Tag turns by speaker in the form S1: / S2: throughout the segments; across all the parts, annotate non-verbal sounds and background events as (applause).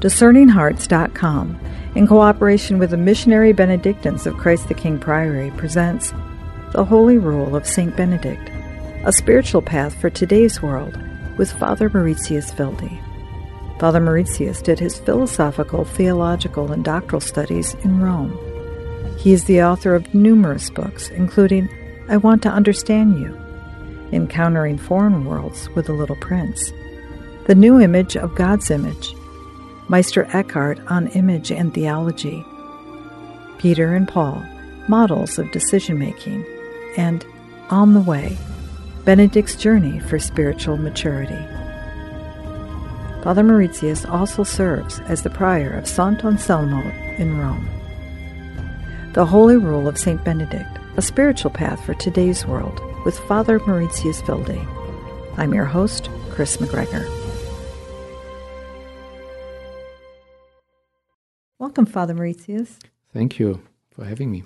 S1: DiscerningHearts.com, in cooperation with the Missionary Benedictines of Christ the King Priory, presents The Holy Rule of St. Benedict, a spiritual path for today's world with Father Mauritius Wilde. Father Mauritius did his philosophical, theological, and doctoral studies in Rome. He is the author of numerous books, including I Want to Understand You, Encountering Foreign Worlds with the Little Prince, The New Image of God's Image, Meister Eckhart on Image and Theology, Peter and Paul, Models of Decision Making, and On the Way, Benedict's Journey for Spiritual Maturity. Father Mauritius also serves as the prior of Sant'Anselmo in Rome. The Holy Rule of St. Benedict, a spiritual path for today's world, with Father Mauritius Wilde. I'm your host, Chris McGregor. Welcome, Father Mauritius.
S2: Thank you for having me.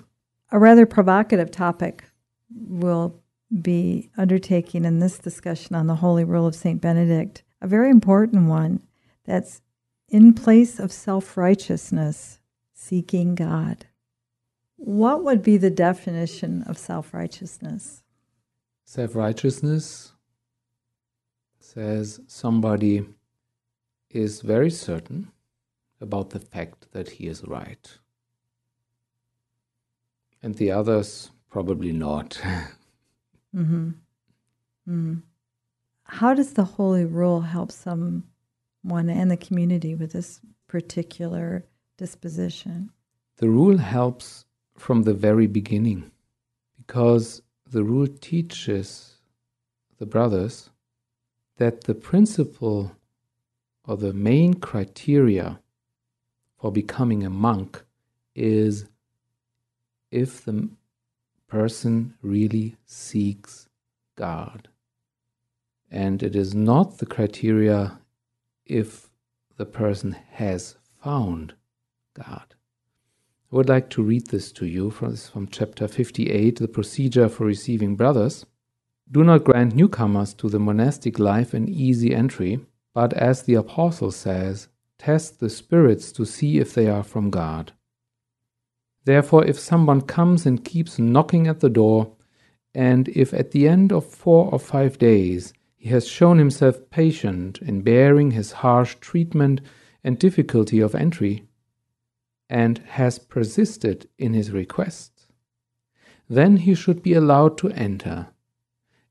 S1: A rather provocative topic we'll be undertaking in this discussion on the Holy Rule of St. Benedict a very important one that's in place of self righteousness, seeking God. What would be the definition of self righteousness?
S2: Self righteousness says somebody is very certain about the fact that he is right. And the others probably not. (laughs)
S1: mm-hmm. Mm how does the Holy Rule help someone and the community with this particular disposition?
S2: The rule helps from the very beginning because the rule teaches the brothers that the principle or the main criteria for becoming a monk is if the person really seeks God. And it is not the criteria if the person has found God. I would like to read this to you from, from chapter 58, the procedure for receiving brothers. Do not grant newcomers to the monastic life an easy entry, but as the apostle says, test the spirits to see if they are from God. Therefore, if someone comes and keeps knocking at the door, and if at the end of four or five days he has shown himself patient in bearing his harsh treatment and difficulty of entry, and has persisted in his request. Then he should be allowed to enter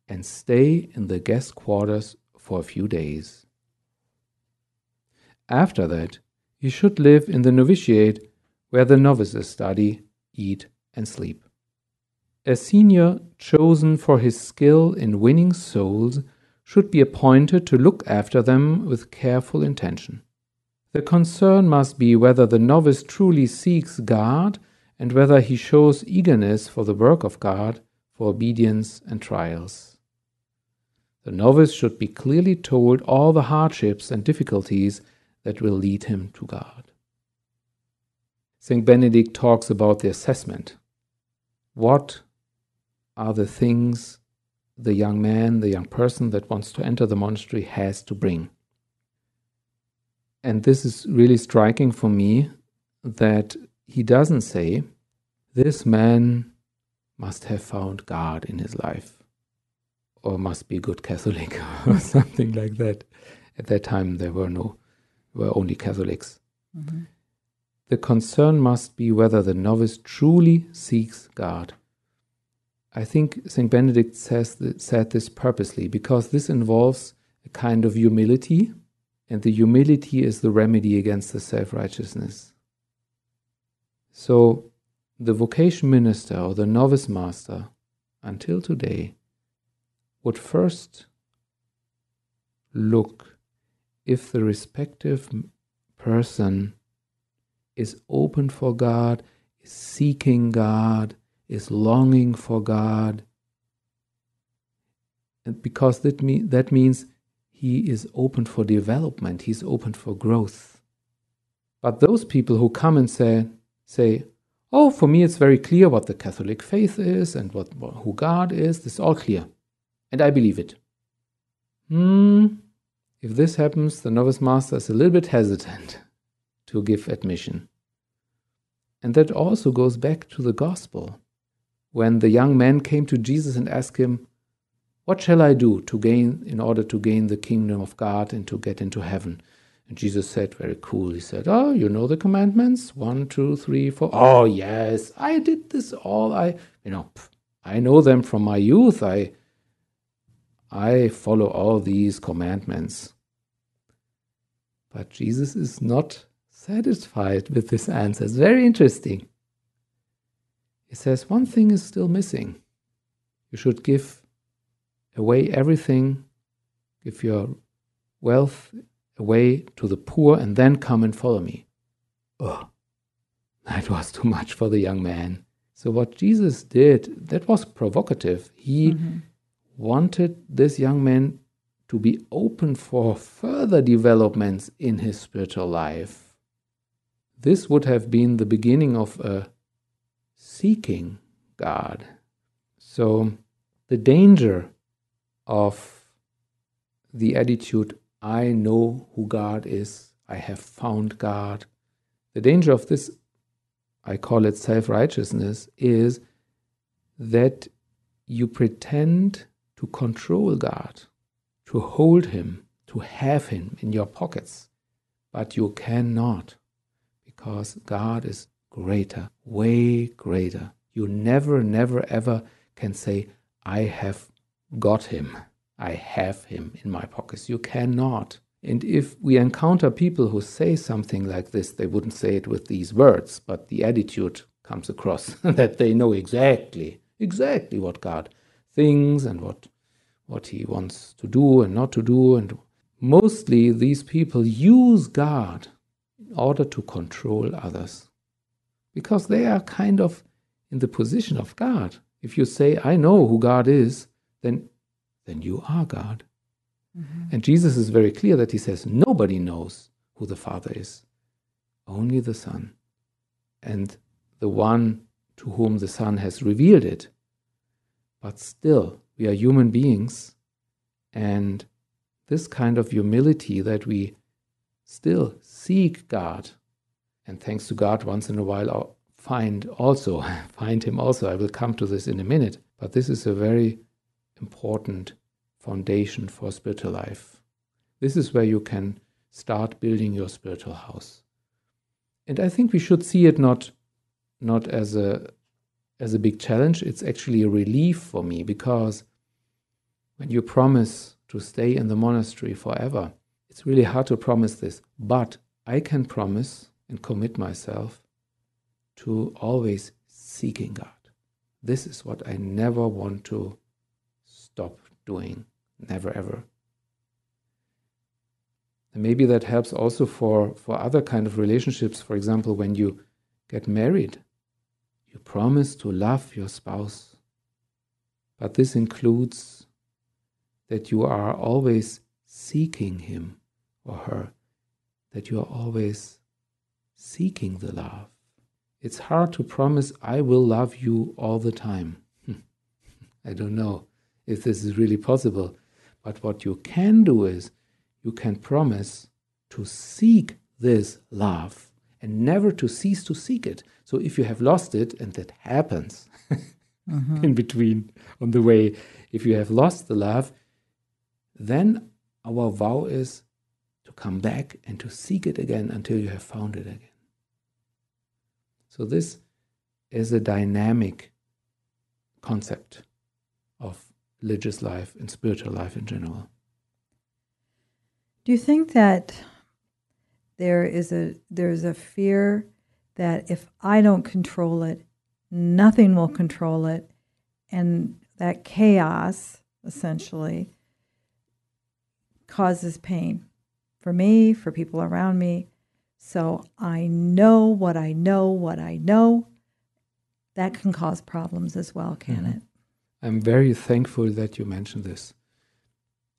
S2: and stay in the guest quarters for a few days. After that, he should live in the novitiate where the novices study, eat, and sleep. A senior chosen for his skill in winning souls should be appointed to look after them with careful intention. The concern must be whether the novice truly seeks God and whether he shows eagerness for the work of God, for obedience and trials. The novice should be clearly told all the hardships and difficulties that will lead him to God. St. Benedict talks about the assessment. What are the things the young man, the young person that wants to enter the monastery has to bring. And this is really striking for me that he doesn't say, this man must have found God in his life, or must be a good Catholic, (laughs) or something like that. At that time, there were no, were only Catholics. Mm-hmm. The concern must be whether the novice truly seeks God. I think St. Benedict says said this purposely because this involves a kind of humility, and the humility is the remedy against the self righteousness. So, the vocation minister or the novice master, until today, would first look if the respective person is open for God, is seeking God, is longing for God. And because that, mean, that means he is open for development, he's open for growth. But those people who come and say, say, Oh, for me it's very clear what the Catholic faith is and what, who God is, this is all clear. And I believe it. Hmm, if this happens, the novice master is a little bit hesitant to give admission. And that also goes back to the gospel. When the young man came to Jesus and asked him, What shall I do to gain in order to gain the kingdom of God and to get into heaven? And Jesus said, very cool, he said, Oh, you know the commandments? One, two, three, four. Oh, yes, I did this all. I, you know, I know them from my youth. I, I follow all these commandments. But Jesus is not satisfied with this answer. It's very interesting. He says, One thing is still missing. You should give away everything, give your wealth away to the poor, and then come and follow me. Oh, that was too much for the young man. So, what Jesus did, that was provocative. He mm-hmm. Wanted this young man to be open for further developments in his spiritual life. This would have been the beginning of a seeking God. So, the danger of the attitude, I know who God is, I have found God. The danger of this, I call it self righteousness, is that you pretend to control God to hold him, to have him in your pockets. But you cannot, because God is greater, way greater. You never, never, ever can say, I have got him, I have him in my pockets. You cannot. And if we encounter people who say something like this, they wouldn't say it with these words, but the attitude comes across (laughs) that they know exactly, exactly what God thinks and what what he wants to do and not to do. And mostly these people use God in order to control others because they are kind of in the position of God. If you say, I know who God is, then, then you are God. Mm-hmm. And Jesus is very clear that he says, nobody knows who the Father is, only the Son. And the one to whom the Son has revealed it. But still, we are human beings, and this kind of humility that we still seek God, and thanks to God, once in a while, uh, find also, (laughs) find Him also. I will come to this in a minute, but this is a very important foundation for spiritual life. This is where you can start building your spiritual house. And I think we should see it not, not as a as a big challenge. It's actually a relief for me because when you promise to stay in the monastery forever, it's really hard to promise this. But I can promise and commit myself to always seeking God. This is what I never want to stop doing. Never ever. And maybe that helps also for, for other kind of relationships. For example, when you get married, you promise to love your spouse. But this includes that you are always seeking him or her, that you are always seeking the love. It's hard to promise, I will love you all the time. (laughs) I don't know if this is really possible. But what you can do is you can promise to seek this love and never to cease to seek it. So if you have lost it, and that happens (laughs) mm-hmm. in between on the way, if you have lost the love, then our vow is to come back and to seek it again until you have found it again. So, this is a dynamic concept of religious life and spiritual life in general.
S1: Do you think that there is a there's a fear that if I don't control it, nothing will control it, and that chaos essentially causes pain for me, for people around me. So I know what I know, what I know. That can cause problems as well, can mm-hmm. it?
S2: I'm very thankful that you mentioned this.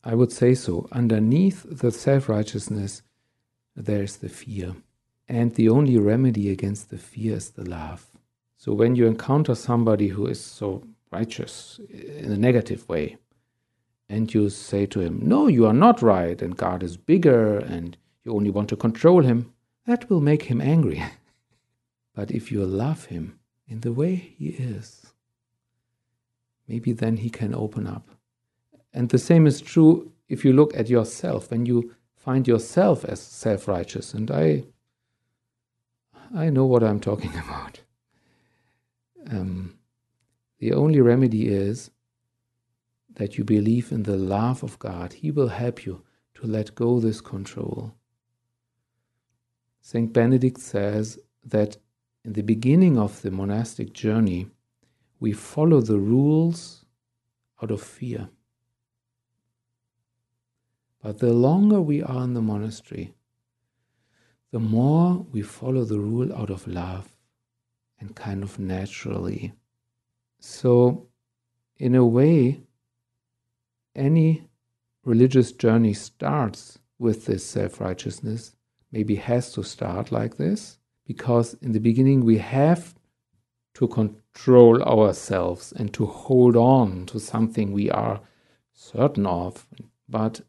S2: I would say so. Underneath the self righteousness there's the fear. And the only remedy against the fear is the love. So when you encounter somebody who is so righteous in a negative way, and you say to him, No, you are not right, and God is bigger, and you only want to control him, that will make him angry. (laughs) but if you love him in the way he is, maybe then he can open up. And the same is true if you look at yourself, when you find yourself as self righteous. And I, I know what I'm talking (laughs) about. Um, the only remedy is that you believe in the love of God. He will help you to let go this control. Saint Benedict says that in the beginning of the monastic journey, we follow the rules out of fear. But the longer we are in the monastery, the more we follow the rule out of love and kind of naturally. So, in a way, any religious journey starts with this self righteousness, maybe has to start like this, because in the beginning we have to control ourselves and to hold on to something we are certain of. But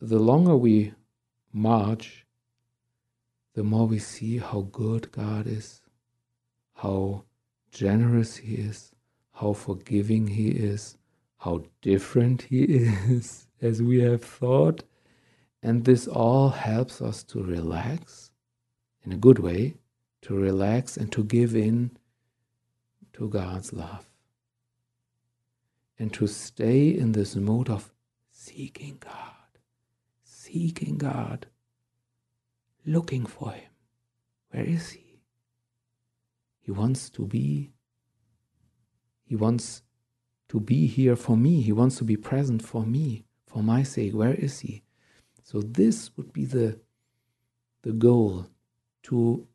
S2: the longer we march, the more we see how good God is, how generous He is, how forgiving He is, how different He (laughs) is as we have thought. And this all helps us to relax in a good way, to relax and to give in to God's love. And to stay in this mode of seeking God seeking God, looking for Him. Where is He? He wants to be. He wants to be here for me. He wants to be present for me, for my sake. Where is He? So, this would be the, the goal to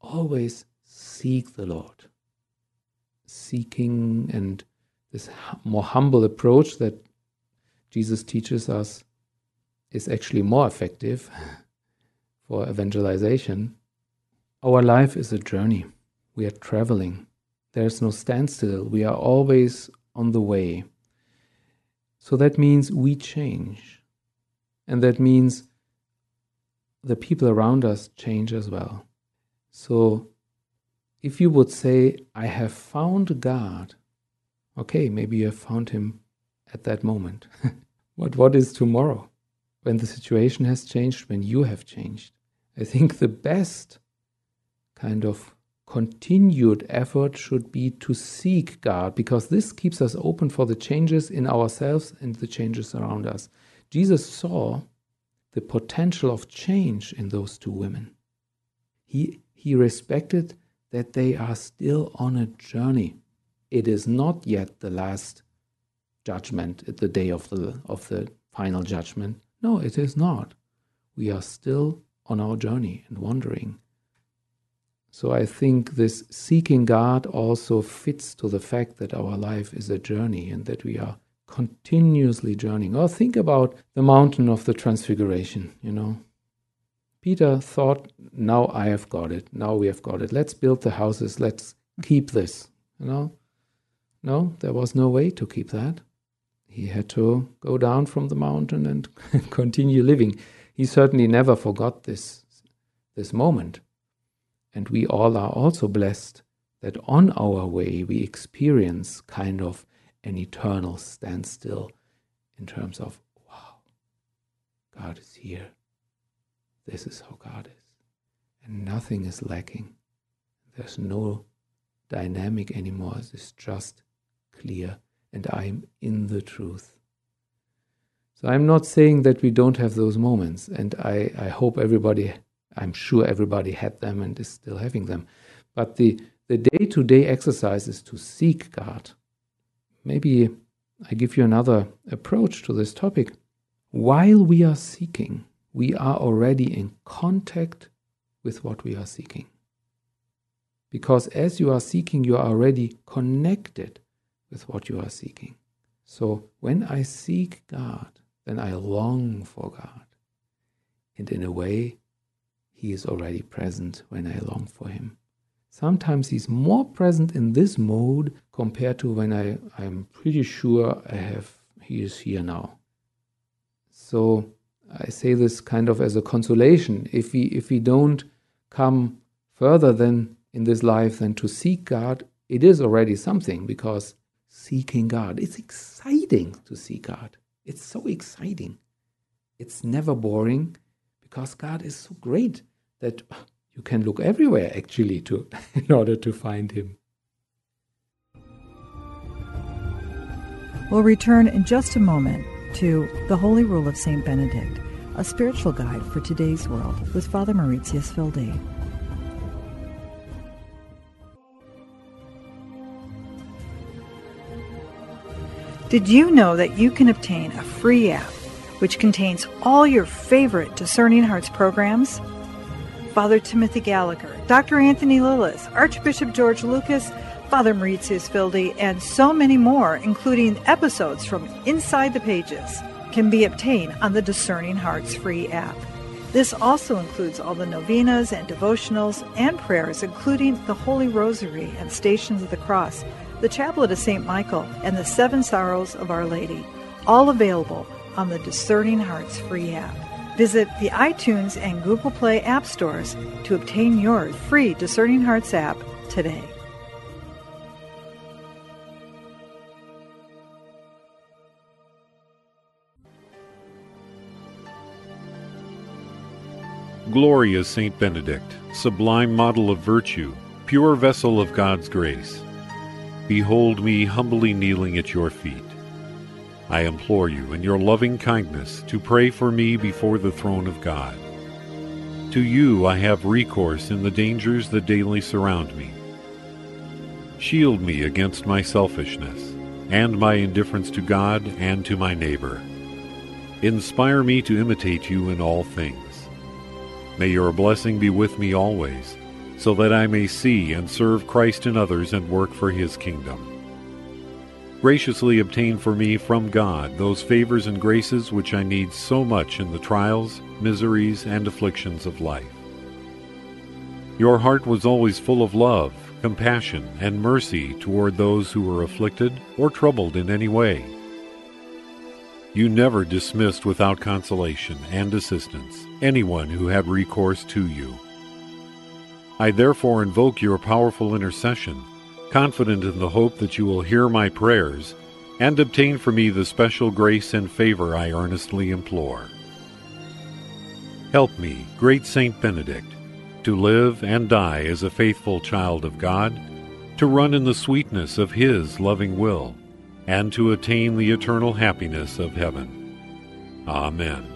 S2: always seek the Lord. Seeking and this more humble approach that Jesus teaches us is actually more effective (laughs) for evangelization. Our life is a journey. We are traveling. There's no standstill. We are always on the way. So that means we change. And that means the people around us change as well. So if you would say, I have found God, okay, maybe you have found Him at that moment. (laughs) but what is tomorrow? when the situation has changed, when you have changed. I think the best kind of continued effort should be to seek God because this keeps us open for the changes in ourselves and the changes around us. Jesus saw the potential of change in those two women. He, he respected that they are still on a journey. It is not yet the last judgment at the day of the, of the final judgment. No, it is not. We are still on our journey and wandering. So I think this seeking God also fits to the fact that our life is a journey and that we are continuously journeying. Or think about the mountain of the transfiguration, you know. Peter thought, now I have got it. Now we have got it. Let's build the houses. Let's keep this, you know. No, there was no way to keep that he had to go down from the mountain and (laughs) continue living. He certainly never forgot this, this moment. And we all are also blessed that on our way we experience kind of an eternal standstill in terms of, wow, God is here. This is how God is. And nothing is lacking. There's no dynamic anymore. It's just clear and I'm in the truth. So I'm not saying that we don't have those moments, and I, I hope everybody, I'm sure everybody had them and is still having them. But the the day to day exercise is to seek God. Maybe I give you another approach to this topic. While we are seeking, we are already in contact with what we are seeking. Because as you are seeking, you are already connected with what you are seeking. So when I seek God, then I long for God. And in a way, He is already present when I long for Him. Sometimes He's more present in this mode compared to when I, I'm pretty sure I have He is here now. So I say this kind of as a consolation. If we if we don't come further than in this life than to seek God, it is already something because seeking God, it's exciting to see God. It's so exciting. It's never boring because God is so great that you can look everywhere actually to (laughs) in order to find him.
S1: We'll return in just a moment to The Holy Rule of St. Benedict, a spiritual guide for today's world with Father Mauritius Wilde. Did you know that you can obtain a free app which contains all your favorite Discerning Hearts programs? Father Timothy Gallagher, Dr. Anthony Lilles, Archbishop George Lucas, Father Mauritius Wilde, and so many more, including episodes from Inside the Pages, can be obtained on the Discerning Hearts free app. This also includes all the novenas and devotionals and prayers, including the Holy Rosary and Stations of the Cross the Chaplet of St. Michael, and the Seven Sorrows of Our Lady, all available on the Discerning Hearts free app. Visit the iTunes and Google Play app stores to obtain your free Discerning Hearts app today.
S3: Glorious Saint Benedict, sublime model of virtue, pure vessel of God's grace. Behold me humbly kneeling at your feet. I implore you, in your loving kindness, to pray for me before the throne of God. To you I have recourse in the dangers that daily surround me. Shield me against my selfishness and my indifference to God and to my neighbor. Inspire me to imitate you in all things. May your blessing be with me always so that I may see and serve Christ in others and work for his kingdom. Graciously obtain for me from God those favors and graces which I need so much in the trials, miseries, and afflictions of life. Your heart was always full of love, compassion, and mercy toward those who were afflicted or troubled in any way. You never dismissed without consolation and assistance anyone who had recourse to you. I therefore invoke your powerful intercession, confident in the hope that you will hear my prayers and obtain for me the special grace and favor I earnestly implore. Help me, great Saint Benedict, to live and die as a faithful child of God, to run in the sweetness of His loving will, and to attain the eternal happiness of heaven. Amen.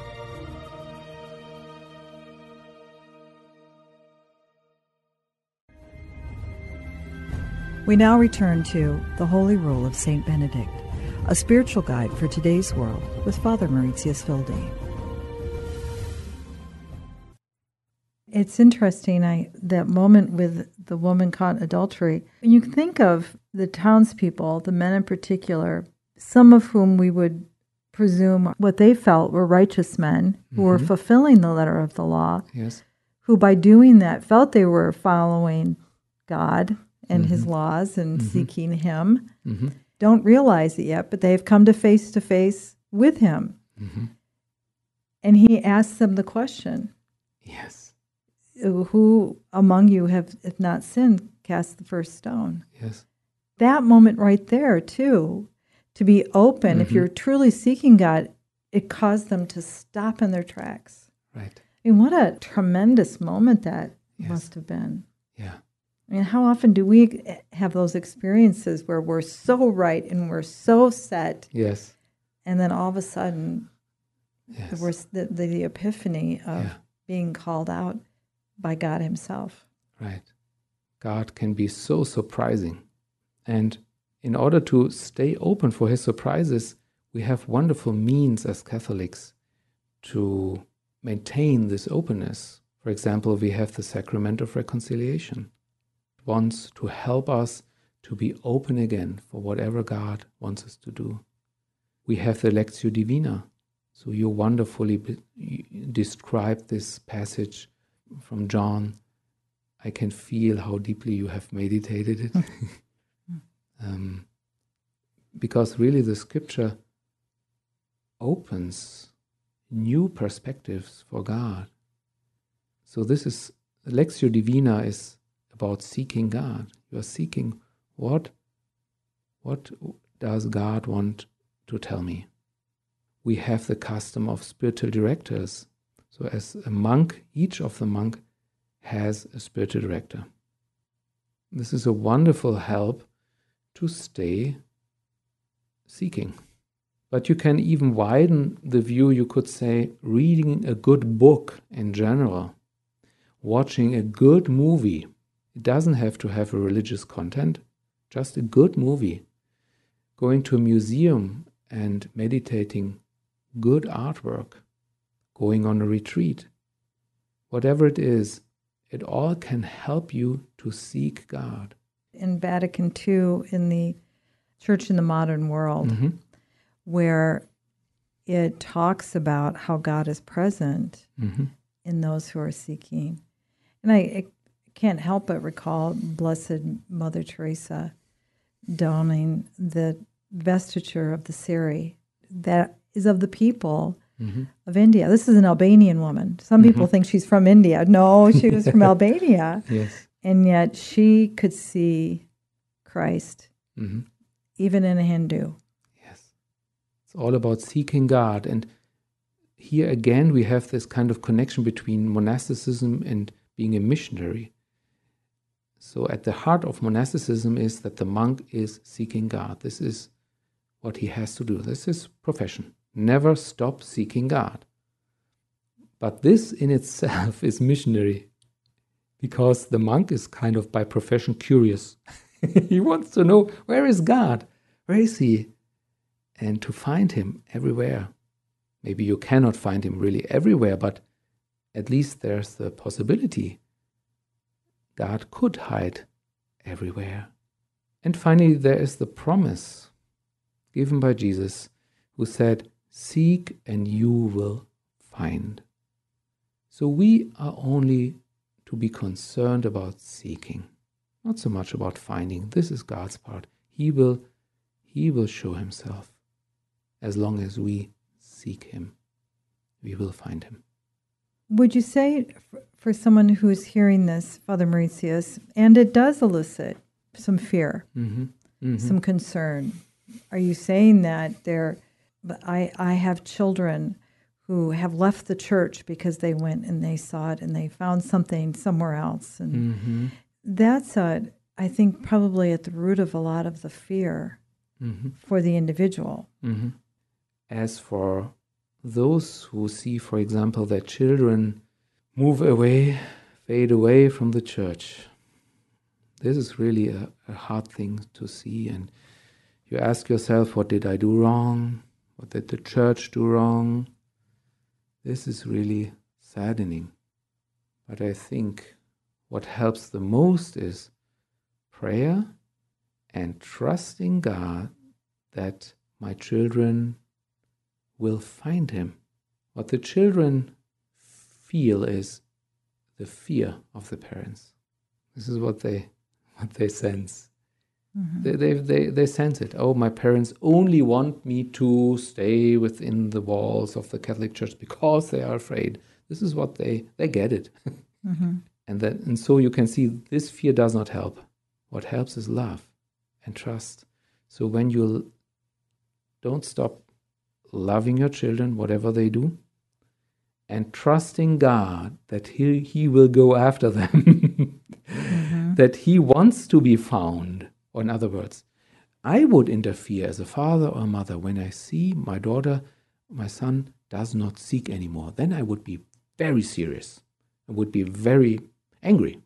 S1: We now return to The Holy Rule of St. Benedict, a spiritual guide for today's world with Father Mauritius Wilde. It's interesting, I, that moment with the woman caught adultery. When you think of the townspeople, the men in particular, some of whom we would presume what they felt were righteous men who mm-hmm. were fulfilling the letter of the law,
S2: yes.
S1: who by doing that felt they were following God and mm-hmm. his laws and mm-hmm. seeking him mm-hmm. don't realize it yet, but they've come to face to face with him. Mm-hmm. And he asks them the question
S2: Yes.
S1: Who among you have, if not sinned, cast the first stone?
S2: Yes.
S1: That moment right there, too, to be open, if mm-hmm. you're truly seeking God, it caused them to stop in their tracks.
S2: Right.
S1: I mean, what a tremendous moment that
S2: Yes.
S1: must have been.
S2: Yeah.
S1: I mean, how often do we have those experiences where we're so right and we're so set,
S2: Yes.
S1: and then all of a sudden,
S2: Yes.
S1: the, the, the epiphany of
S2: Yeah.
S1: being called out by God Himself.
S2: Right. God can be so surprising. And in order to stay open for his surprises, we have wonderful means as Catholics to maintain this openness. For example, we have the sacrament of reconciliation. Wants to help us to be open again for whatever God wants us to do. We have the Lectio Divina. So you wonderfully described this passage from John I can feel how deeply you have meditated it. (laughs) um, because really, the scripture opens new perspectives for God. So, this is Lectio Divina is about seeking God. You are seeking what, what does God want to tell me? We have the custom of spiritual directors. So, as a monk, each of the monk has a spiritual director. This is a wonderful help to stay seeking. But you can even widen the view, you could say, reading a good book in general, watching a good movie. It doesn't have to have a religious content, just a good movie. Going to a museum and meditating good artwork, going on a retreat. Whatever it is, it all can help you to seek God.
S1: In Vatican II, in the Church in the Modern World,
S2: Mhm.
S1: where it talks about how God is present
S2: Mhm.
S1: in those who are seeking. And I, I can't help but recall Blessed Mother Teresa donning the vestiture of the sari that is of the people
S2: Mhm.
S1: of India. This is an Albanian woman. Some people think she's from India. No, she was from (laughs) Albania.
S2: Yes.
S1: And yet she could see Christ
S2: Mhm.
S1: even in a Hindu.
S2: Yes. It's all about seeking God. And here again, we have this kind of connection between monasticism and being a missionary. So, at the heart of monasticism is that the monk is seeking God. This is what he has to do. This is profession. Never stop seeking God. But this in itself (laughs) is missionary because the monk is kind of by profession curious. (laughs) he wants to know where is God? Where is he? And to find him everywhere. Maybe you cannot find him really everywhere, but at least there's the possibility God could hide everywhere. And finally, there is the promise given by Jesus, who said, Seek and you will find. So we are only to be concerned about seeking, not so much about finding. This is God's part. He will, he will show himself. As long as we seek him, we will find him.
S1: Would you say for someone who's hearing this, Father Mauritius, and it does elicit some fear,
S2: Mm-hmm.
S1: some concern, are you saying that there, but I, I have children who have left the church because they went and they saw it and they found something somewhere else. And
S2: Mm-hmm.
S1: that's, a, I think, probably at the root of a lot of the fear
S2: Mm-hmm.
S1: for the individual.
S2: Mm-hmm. As for those who see, for example, their children move away, fade away from the church, this is really a, a hard thing to see. And you ask yourself, what did I do wrong? What did the church do wrong? This is really saddening. But I think what helps the most is prayer and trusting God that my children will find Him. What the children feel is the fear of the parents. This is what they (laughs) what they sense. Mm-hmm. They, they, they, they sense it. Oh, my parents only want me to stay within the walls of the Catholic Church because they are afraid. This is what they they get it. (laughs) Mm-hmm. And that and so you can see this fear does not help. What helps is love and trust. So when you don't stop loving your children, whatever they do, and trusting God that He, he will go after them, mm-hmm. (laughs) that He wants to be found. Or, in other words, I would interfere as a father or a mother when I see my daughter, my son does not seek anymore. Then I would be very serious. I would be very angry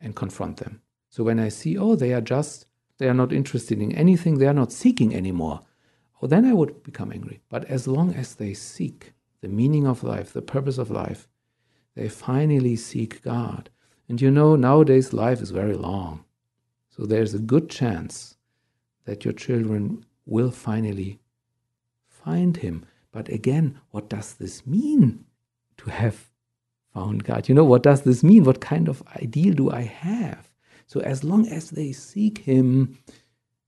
S2: and confront them. So when I see, oh, they are just, they are not interested in anything, they are not seeking anymore, oh, then I would become angry. But as long as they seek the meaning of life, the purpose of life, they finally seek God. And you know, nowadays life is very long. So there's a good chance that your children will finally find Him. But again, what does this mean to have found God? You know, what does this mean? What kind of ideal do I have? So as long as they seek Him,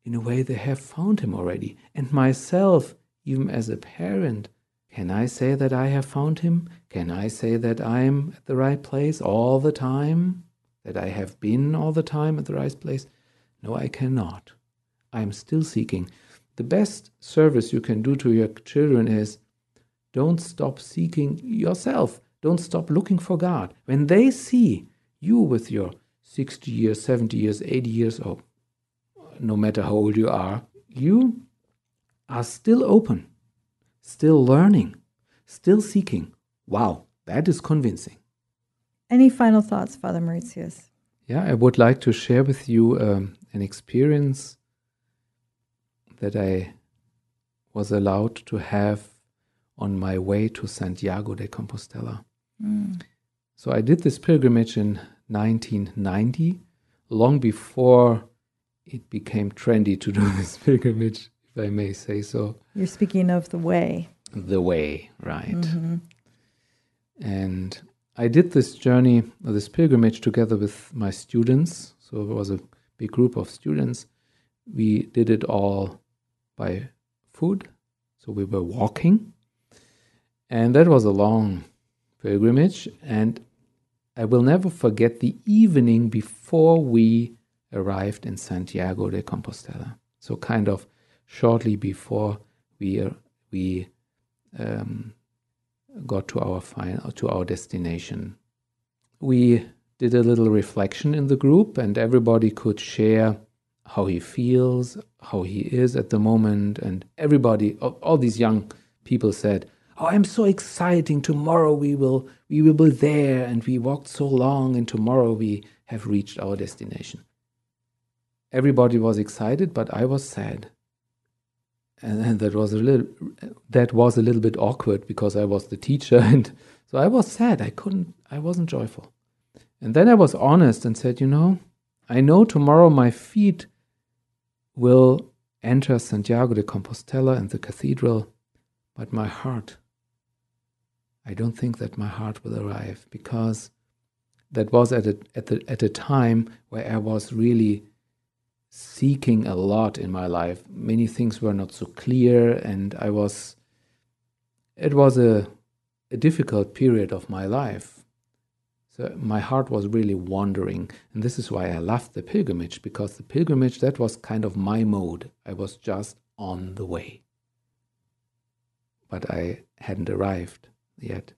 S2: in a way they have found Him already. And myself, even as a parent, can I say that I have found Him? Can I say that I am at the right place all the time? That I have been all the time at the right place? No, I cannot. I am still seeking. The best service you can do to your children is don't stop seeking yourself. Don't stop looking for God. When they see you with your 60 years, 70 years, 80 years old, no matter how old you are, you are still open, still learning, still seeking. Wow, that is convincing.
S1: Any final thoughts, Father Mauritius?
S2: Yeah, I would like to share with you um, an experience that I was allowed to have on my way to Santiago de Compostela. Mm. So I did this pilgrimage in 1990, long before it became trendy to do this pilgrimage, if I may say so.
S1: You're speaking of the way.
S2: The way, right. Mm-hmm. And I did this journey, this pilgrimage together with my students. So it was a big group of students. We did it all by foot. So we were walking. And that was a long pilgrimage. And I will never forget the evening before we arrived in Santiago de Compostela. So, kind of shortly before we we um, got to our final to our destination, we did a little reflection in the group, and everybody could share how he feels, how he is at the moment, and everybody, all these young people said, oh i'm so exciting. Tomorrow we will we will be there and we walked so long and tomorrow we have reached our destination everybody was excited but i was sad. And, and that was a little that was a little bit awkward because i was the teacher (laughs) and so i was sad. I couldn't i wasn't joyful. And then i was honest and said you know i know tomorrow my feet will enter santiago de compostela and the cathedral but my heart I don't think that my heart will arrive because that was at a, at, the, at a time where I was really seeking a lot in my life. Many things were not so clear, and I was, it was a, a difficult period of my life. So my heart was really wandering, and this is why I loved the pilgrimage because the pilgrimage that was kind of my mode. I was just on the way, but I hadn't arrived yet.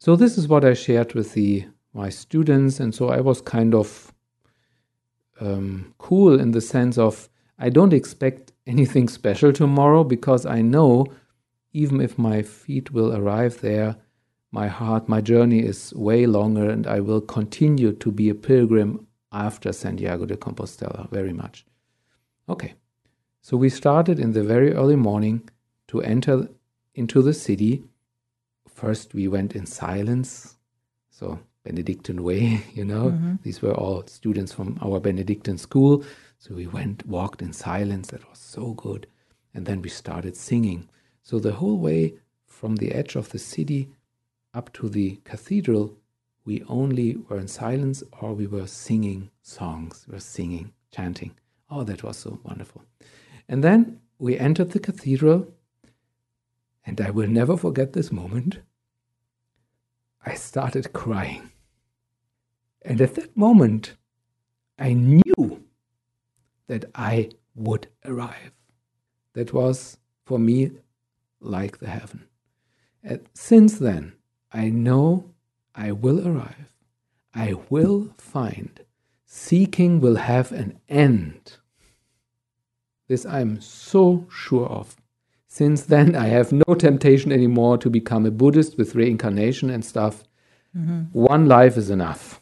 S2: So this is what I shared with the my students, and so I was kind of um, cool in the sense of I don't expect anything special tomorrow because I know even if my feet will arrive there, my heart, my journey is way longer, and I will continue to be a pilgrim after Santiago de Compostela very much. Okay, so we started in the very early morning to enter into the city first we went in silence. So Benedictine way, (laughs) you know. Mm-hmm. These were all students from our Benedictine school. So we went, walked in silence. That was so good. And then we started singing. So the whole way from the edge of the city up to the cathedral, we only were in silence or we were singing songs. We were singing, chanting. Oh, that was so wonderful. And then we entered the cathedral and I will never forget this moment. I started (laughs) crying. And at that moment, I knew that I would arrive. That was for me like the heaven. And since then, I know I will arrive. I will find. Seeking will have an end. This I'm so sure of. Since then, I have no temptation anymore to become a Buddhist with reincarnation and stuff. Mm-hmm. One life is enough.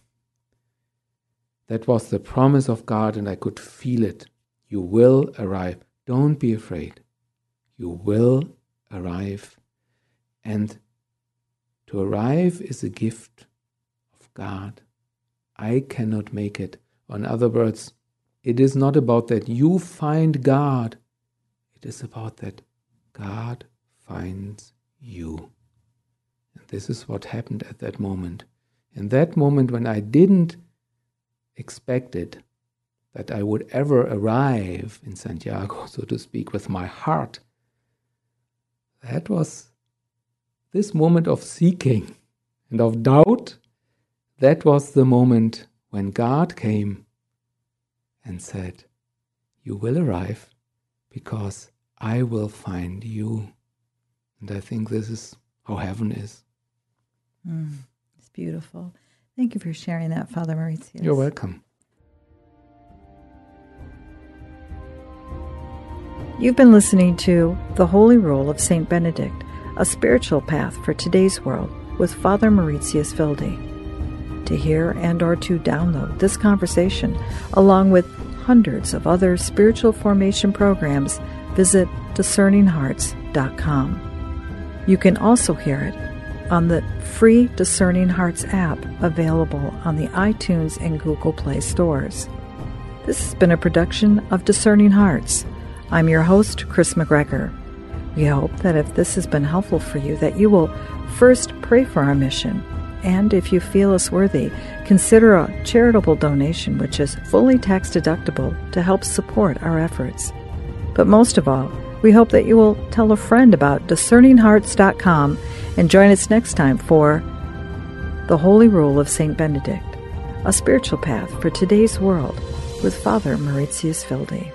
S2: That was the promise of God, and I could feel it. You will arrive. Don't be afraid. You will arrive. And to arrive is a gift of God. I cannot make it. In other words, it is not about that you find God, it is about that God finds you. And this is what happened at that moment. In that moment, when I didn't expect it, that I would ever arrive in Santiago, (laughs) so to speak, with my heart, that was this moment of seeking and of doubt. That was the moment when God came and said, You will arrive because I will find you. And I think this is how heaven is.
S1: Mm, it's beautiful. Thank you for sharing that, Father Mauritius.
S2: You're welcome.
S1: You've been listening to The Holy Rule of St. Benedict, a spiritual path for today's world with Father Mauritius Wilde to hear and or to download this conversation along with hundreds of other spiritual formation programs, visit discerninghearts.com. You can also hear it on the free Discerning Hearts app available on the iTunes and Google Play stores. This has been a production of Discerning Hearts. I'm your host, Kris McGregor. We hope that if this has been helpful for you, that you will first pray for our mission and if you feel us worthy, consider a charitable donation which is fully tax deductible to help support our efforts. But most of all, we hope that you will tell a friend about discerninghearts.com and join us next time for The Holy Rule of St. Benedict, a spiritual path for today's world with Father Mauritius Wilde.